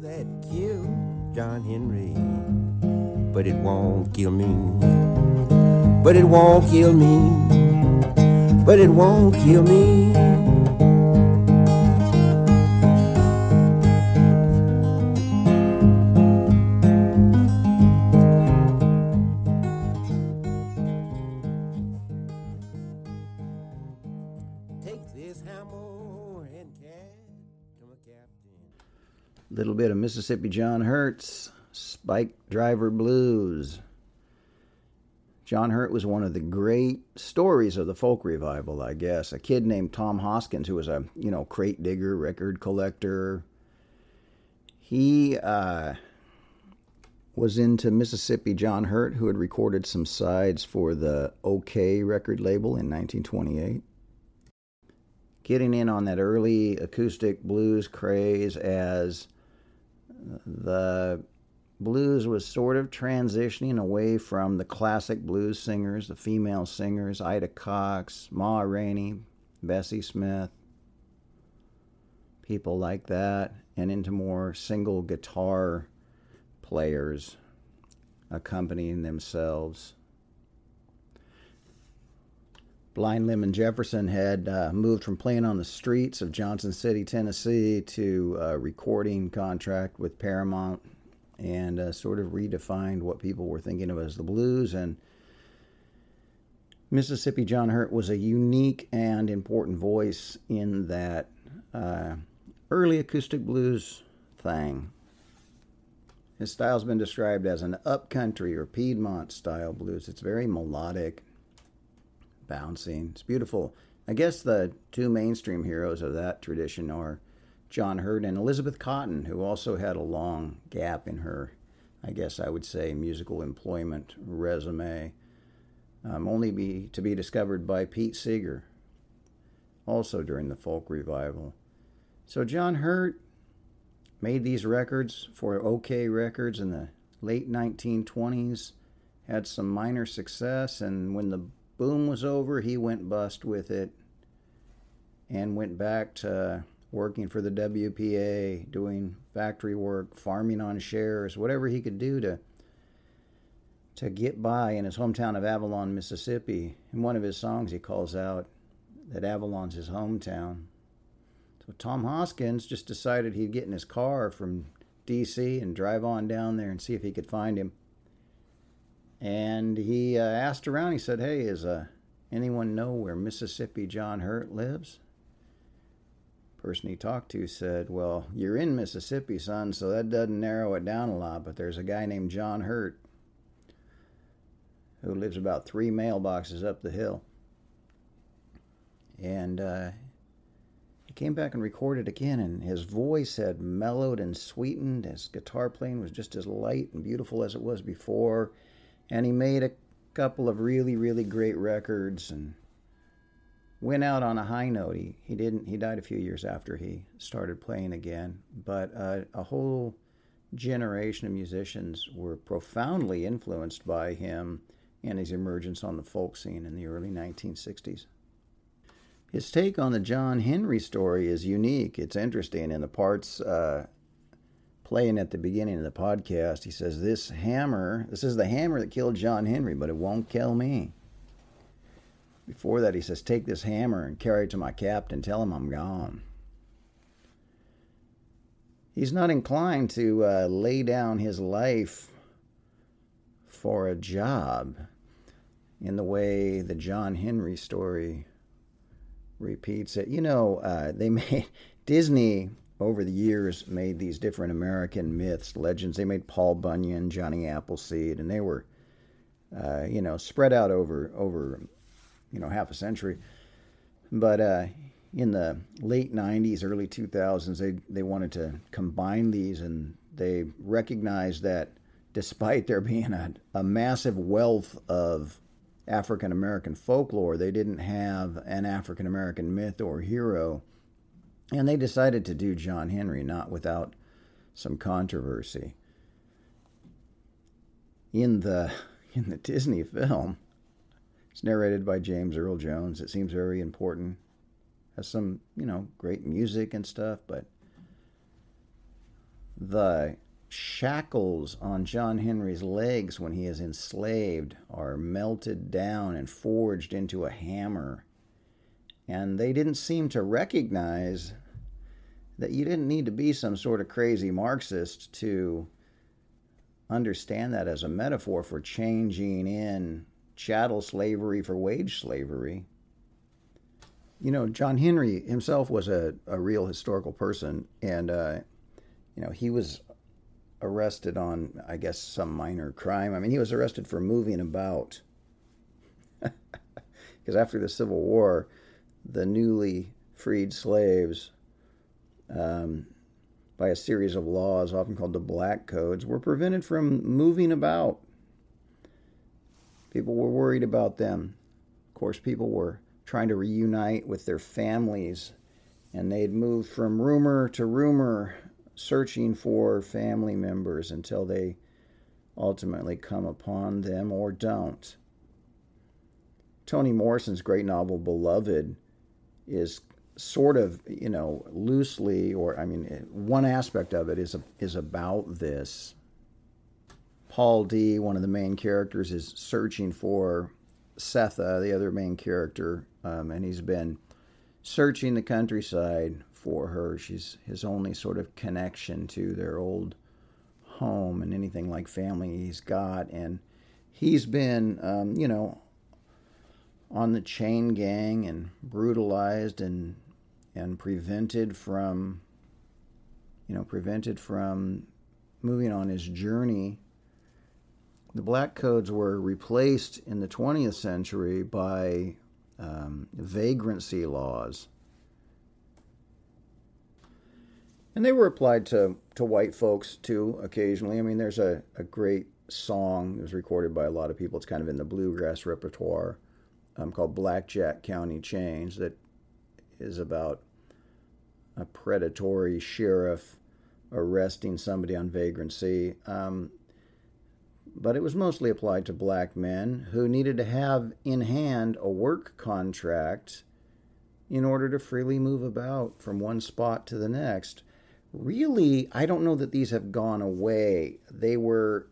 that killed John Henry, but it won't kill me. But it won't kill me. But it won't kill me. Mississippi John Hurt's Spike Driver Blues. John Hurt was one of the great stories of the folk revival, I guess. A kid named Tom Hoskins, who was a you know crate digger, record collector. He uh, was into Mississippi John Hurt, who had recorded some sides for the OKeh record label in 1928 getting in on that early acoustic blues craze as the blues was sort of transitioning away from the classic blues singers, the female singers, Ida Cox, Ma Rainey, Bessie Smith, people like that, and into more single guitar players accompanying themselves. Blind Lemon Jefferson had uh, moved from playing on the streets of Johnson City, Tennessee, to a recording contract with Paramount and uh, sort of redefined what people were thinking of as the blues. And Mississippi John Hurt was a unique and important voice in that uh, early acoustic blues thing. His style's been described as an upcountry or Piedmont style blues. It's very melodic, bouncing. It's beautiful. I guess the two mainstream heroes of that tradition are John Hurt and Elizabeth Cotten, who also had a long gap in her, I guess I would say, musical employment resume, um, only be to be discovered by Pete Seeger, also during the folk revival. So John Hurt made these records for OKeh Records in the late 1920s, had some minor success, and when the boom was over, he went bust with it and went back to working for the WPA, doing factory work, farming on shares, whatever he could do to to get by in his hometown of Avalon, Mississippi. In one of his songs, he calls out that Avalon's his hometown. So Tom Hoskins just decided he'd get in his car from D.C. and drive on down there and see if he could find him. And he uh, asked around. He said, "Hey, is uh, anyone know where Mississippi John Hurt lives?" Person he talked to said, "Well, you're in Mississippi, son, so that doesn't narrow it down a lot. But there's a guy named John Hurt who lives about three mailboxes up the hill." And uh, he came back and recorded again, and his voice had mellowed and sweetened. His guitar playing was just as light and beautiful as it was before and he made a couple of really really great records and went out on a high note. He, he didn't he died a few years after he started playing again. But uh, a whole generation of musicians were profoundly influenced by him and his emergence on the folk scene in the early 1960s his take on the john henry story is unique. It's interesting in the parts uh, playing at the beginning of the podcast, he says, This hammer, this is the hammer that killed John Henry, but it won't kill me. Before that, he says, Take this hammer and carry it to my captain, tell him I'm gone. He's not inclined to uh, lay down his life for a job in the way the John Henry story repeats it. You know, uh, they made Disney over the years made these different American myths, legends. They made Paul Bunyan, Johnny Appleseed, and they were, uh, you know, spread out over over, you know, half a century. But uh, in the late '90s, early 2000s, they they wanted to combine these, and they recognized that despite there being a, a massive wealth of African American folklore, they didn't have an African American myth or hero and they decided to do John Henry, not without some controversy. In the in the Disney film, it's narrated by James Earl Jones. It seems very important. Has some, you know, great music and stuff, but the shackles on John Henry's legs when he is enslaved are melted down and forged into a hammer. And they didn't seem to recognize that you didn't need to be some sort of crazy Marxist to understand that as a metaphor for changing in chattel slavery for wage slavery. You know, John Henry himself was a, a real historical person, and, uh, you know, he was arrested on, I guess, some minor crime. I mean, he was arrested for moving about. Because after the Civil War, the newly freed slaves, um, by a series of laws, often called the Black Codes, were prevented from moving about. People were worried about them. Of course, people were trying to reunite with their families, and they'd moved from rumor to rumor searching for family members until they ultimately come upon them or don't. Toni Morrison's great novel, Beloved, is sort of, you know, loosely, or I mean, one aspect of it is, is about this. Paul D, one of the main characters, is searching for Sethe, the other main character, um, and he's been searching the countryside for her. She's his only sort of connection to their old home and anything like family he's got. And he's been, um, you know, on the chain gang and brutalized and and prevented from, you know, prevented from moving on his journey. The black codes were replaced in the 20th century by um, vagrancy laws and they were applied to to white folks too occasionally. I mean, there's a, a great song that was recorded by a lot of people. It's kind of in the bluegrass repertoire um, called Blackjack County Chains that is about a predatory sheriff arresting somebody on vagrancy. Um, but it was mostly applied to black men who needed to have in hand a work contract in order to freely move about from one spot to the next really, I don't know that these have gone away. They were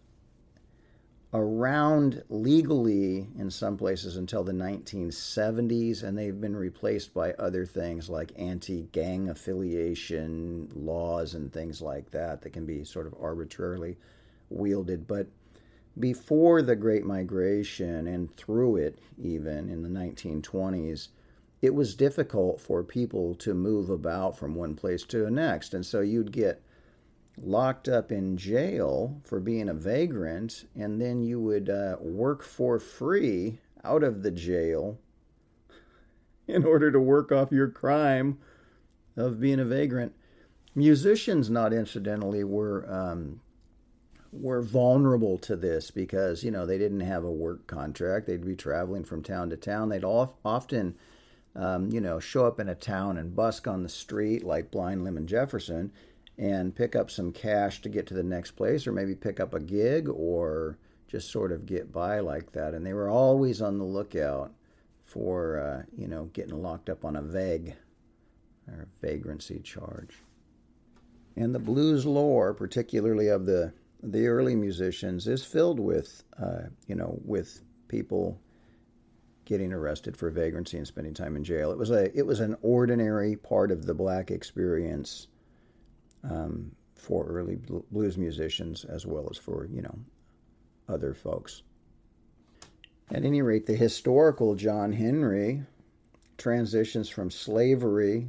around legally in some places until the 1970s, and they've been replaced by other things like anti gang affiliation laws and things like that that can be sort of arbitrarily wielded. But before the Great Migration and through it, even in the 1920s, it was difficult for people to move about from one place to the next. And so you'd get locked up in jail for being a vagrant, and then you would uh, work for free out of the jail in order to work off your crime of being a vagrant. Musicians, not incidentally, were um, were vulnerable to this because you know they didn't have a work contract. They'd be traveling from town to town. They'd often um, you know, show up in a town and busk on the street like Blind Lemon Jefferson and pick up some cash to get to the next place or maybe pick up a gig or just sort of get by like that. And they were always on the lookout for, uh, you know, getting locked up on a vag or vagrancy charge. And the blues lore, particularly of the the early musicians, is filled with, uh, you know, with people getting arrested for vagrancy and spending time in jail. It was a it was an ordinary part of the black experience um, for early blues musicians as well as for you know other folks. At any rate, the historical John Henry transitions from slavery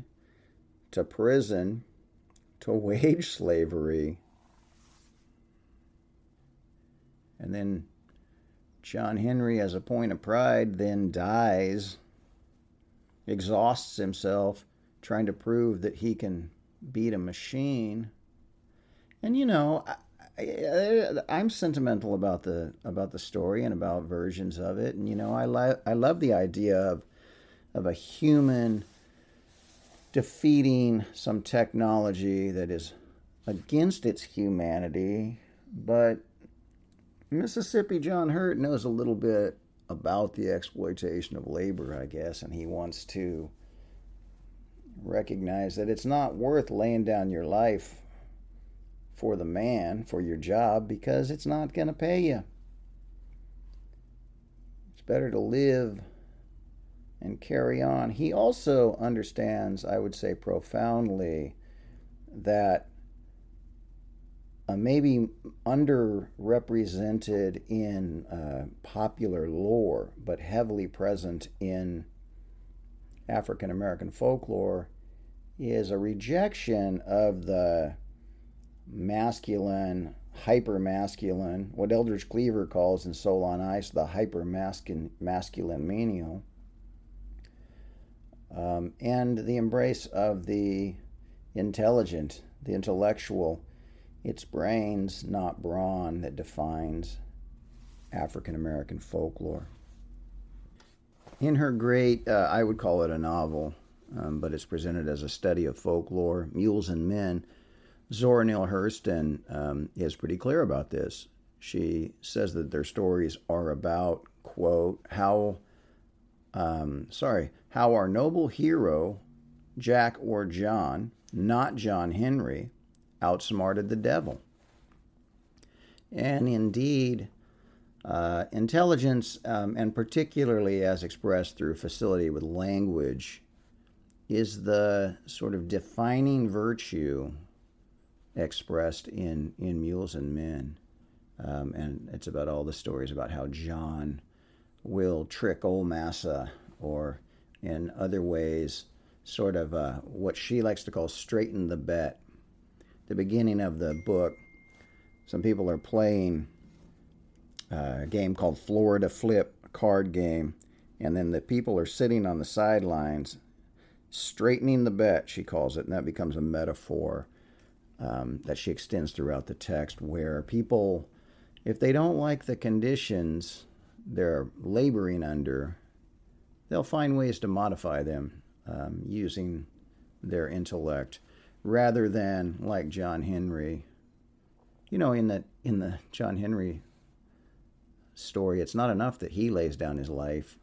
to prison to wage slavery. And then John Henry, as a point of pride, then dies, exhausts himself trying to prove that he can beat a machine. And you know, I, am sentimental about the about the story and about versions of it, and you know, I like I love the idea of of a human defeating some technology that is against its humanity, but Mississippi John Hurt knows a little bit about the exploitation of labor, I guess, and he wants to recognize that it's not worth laying down your life for the man for your job because it's not going to pay you. It's better to live and carry on. He also understands, I would say profoundly, that uh, maybe underrepresented in uh, popular lore, but heavily present in African American folklore, is a rejection of the masculine, hyper masculine, what Eldridge Cleaver calls in Soul on Ice the hyper masculine menial, um, and the embrace of the intelligent, the intellectual. It's brains, not brawn, that defines African American folklore. In her great, uh, I would call it a novel, um, but it's presented as a study of folklore, Mules and Men, Zora Neale Hurston um, is pretty clear about this. She says that their stories are about, quote, how, um, sorry, how our noble hero, Jack or John, not John Henry, outsmarted the devil. And indeed, uh, intelligence, um, and particularly as expressed through facility with language, is the sort of defining virtue expressed in, in Mules and Men. Um, and it's about all the stories about how John will trick old Massa or in other ways, sort of uh, what she likes to call straighten the bet. The beginning of the book, some people are playing uh, a game called Florida Flip card game, and then the people are sitting on the sidelines straightening the bet, she calls it, and that becomes a metaphor um, that she extends throughout the text where people, if they don't like the conditions they're laboring under, they'll find ways to modify them um, using their intellect rather than like John Henry. You know, in the in the John Henry story, it's not enough that he lays down his life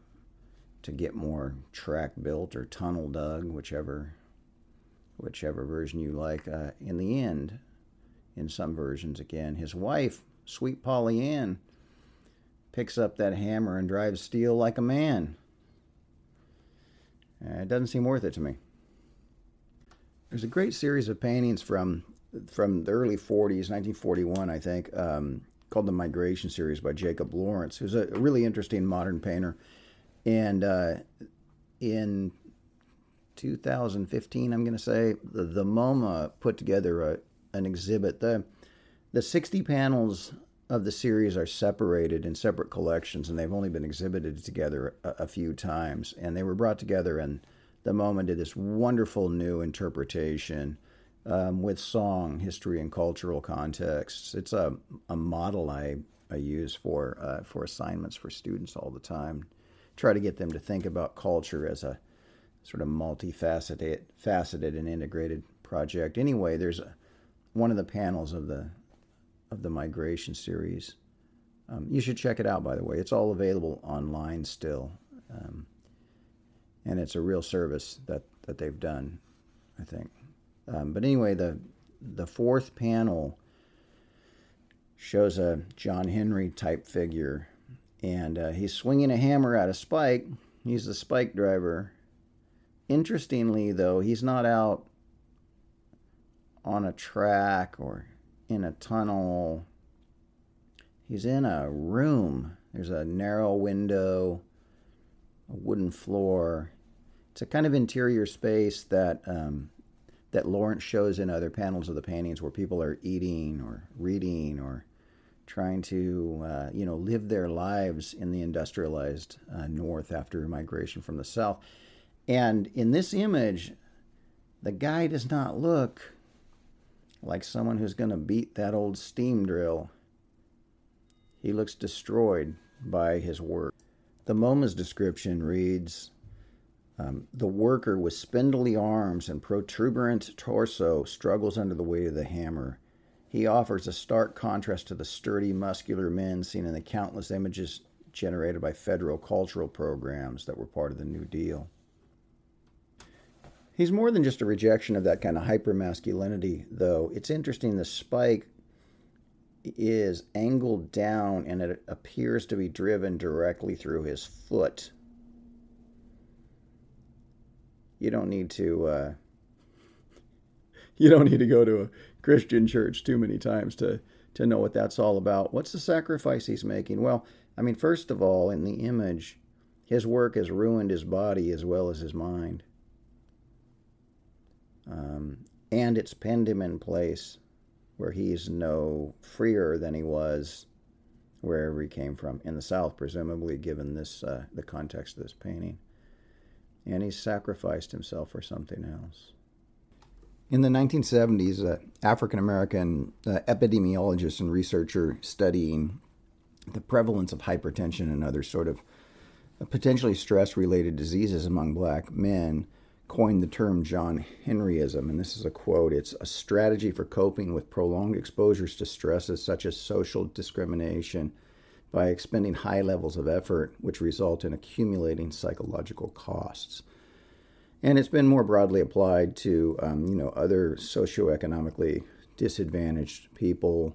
to get more track built or tunnel dug, whichever whichever version you like. Uh, in the end, in some versions, again, his wife, sweet Polly Ann, picks up that hammer and drives steel like a man. Uh, it doesn't seem worth it to me. There's a great series of paintings from from the early 40s, 1941, I think, um, called the Migration Series by Jacob Lawrence, who's a really interesting modern painter. And uh, in 2015, I'm going to say, the, the MoMA put together a, an exhibit. The, the 60 panels of the series are separated in separate collections, and they've only been exhibited together a, a few times. And they were brought together, and the MoMA did this wonderful new interpretation um, with song, history, and cultural contexts. It's a, a model I, I use for, uh, for assignments for students all the time. Try to get them to think about culture as a sort of multifaceted faceted and integrated project. Anyway, there's a, one of the panels of the of the migration series. Um, you should check it out, by the way. It's all available online still, um, and it's a real service that that they've done, I think. Um, but anyway, the the fourth panel shows a John Henry type figure, and uh, he's swinging a hammer at a spike. He's the spike driver, Interestingly, though, he's not out on a track or in a tunnel. He's in a room. There's a narrow window, a wooden floor. It's a kind of interior space that um, that Lawrence shows in other panels of the paintings, where people are eating or reading or trying to uh, you know live their lives in the industrialized uh, North after migration from the South. And in this image, the guy does not look like someone who's going to beat that old steam drill. He looks destroyed by his work. The MoMA's description reads um, The worker with spindly arms and protuberant torso struggles under the weight of the hammer. He offers a stark contrast to the sturdy, muscular men seen in the countless images generated by federal cultural programs that were part of the New Deal. He's more than just a rejection of that kind of hypermasculinity, though. It's interesting the spike is angled down and it appears to be driven directly through his foot. You don't need to uh, you don't need to go to a Christian church too many times to to know what that's all about. What's the sacrifice he's making? Well, I mean, first of all, in the image, his work has ruined his body as well as his mind. Um, and it's pinned him in place where he's no freer than he was wherever he came from in the South, presumably, given this uh, the context of this painting. And he sacrificed himself for something else. In the 1970s, an African American uh, epidemiologist and researcher studying the prevalence of hypertension and other sort of potentially stress related diseases among black men coined the term John Henryism, and this is a quote it's a strategy for coping with prolonged exposures to stresses such as social discrimination by expending high levels of effort, which result in accumulating psychological costs. And it's been more broadly applied to, um, you know, other socioeconomically disadvantaged people,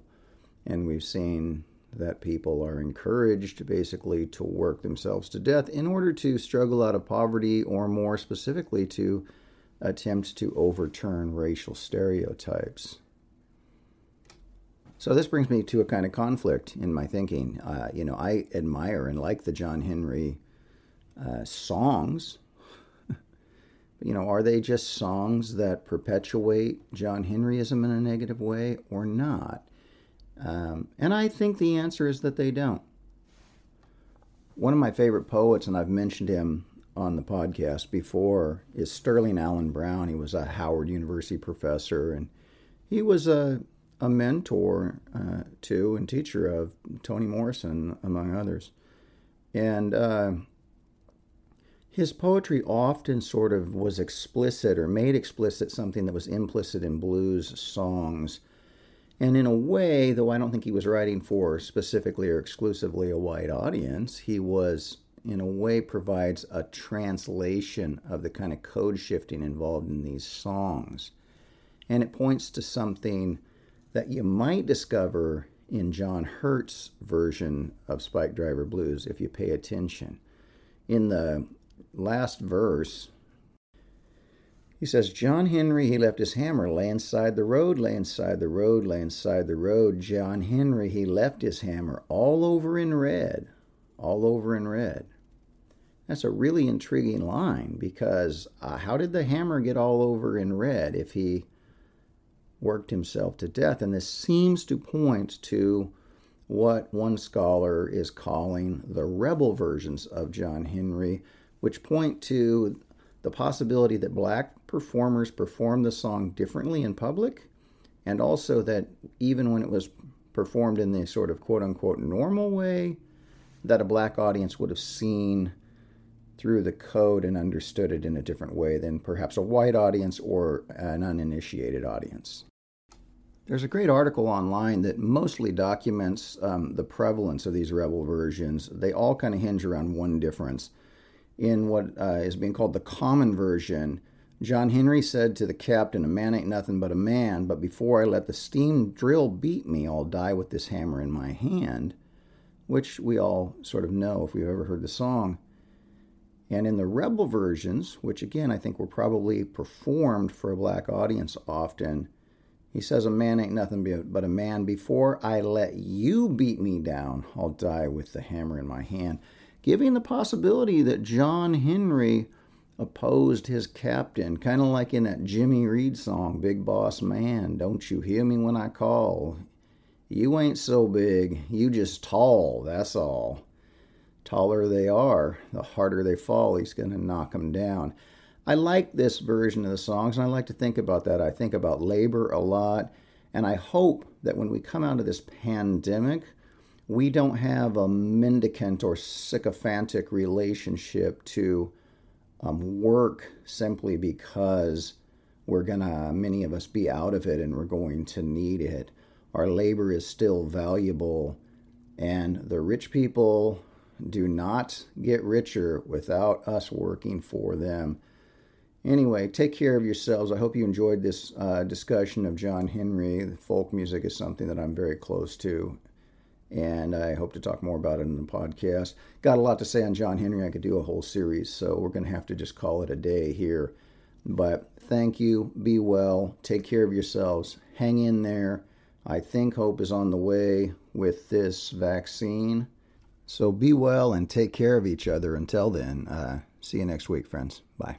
and we've seen that people are encouraged basically to work themselves to death in order to struggle out of poverty, or more specifically, to attempt to overturn racial stereotypes. So this brings me to a kind of conflict in my thinking. Uh, you know, I admire and like the John Henry uh, songs. you know, are they just songs that perpetuate John Henryism in a negative way or not? Um, and I think the answer is that they don't. One of my favorite poets, and I've mentioned him on the podcast before, is Sterling Allen Brown. He was a Howard University professor, and he was a, a mentor uh, to and teacher of Toni Morrison, among others. And uh, his poetry often sort of was explicit or made explicit something that was implicit in blues songs and in a way, though I don't think he was writing for specifically or exclusively a white audience, he was, in a way, provides a translation of the kind of code shifting involved in these songs. And it points to something that you might discover in John Hurt's version of Spike Driver Blues if you pay attention. In the last verse, he says, John Henry, he left his hammer, lay inside the road, lay inside the road, lay inside the road. John Henry, he left his hammer all over in red, all over in red. That's a really intriguing line because uh, how did the hammer get all over in red if he worked himself to death? And this seems to point to what one scholar is calling the rebel versions of John Henry, which point to the possibility that black performers performed the song differently in public, and also that even when it was performed in the sort of quote unquote normal way, that a black audience would have seen through the code and understood it in a different way than perhaps a white audience or an uninitiated audience. There's a great article online that mostly documents um, the prevalence of these rebel versions. They all kind of hinge around one difference in what uh, is being called the common version, John Henry said to the captain, A man ain't nothing but a man, but before I let the steam drill beat me, I'll die with this hammer in my hand, which we all sort of know if we've ever heard the song. And in the rebel versions, which again I think were probably performed for a black audience often, he says, A man ain't nothing but a man. Before I let you beat me down, I'll die with the hammer in my hand giving the possibility that John Henry opposed his captain, kind of like in that Jimmy Reed song, Big Boss Man, Don't You Hear Me When I Call? You ain't so big, you just tall, that's all. Taller they are, the harder they fall, he's going to knock them down. I like this version of the songs, and I like to think about that. I think about labor a lot, and I hope that when we come out of this pandemic, we don't have a mendicant or sycophantic relationship to um, work simply because we're gonna, many of us, be out of it and we're going to need it. Our labor is still valuable, and the rich people do not get richer without us working for them. Anyway, take care of yourselves. I hope you enjoyed this uh, discussion of John Henry. Folk music is something that I'm very close to, and I hope to talk more about it in the podcast. Got a lot to say on John Henry. I could do a whole series, so we're going to have to just call it a day here. But thank you. Be well. Take care of yourselves. Hang in there. I think hope is on the way with this vaccine. So be well and take care of each other. Until then, uh, see you next week, friends. Bye.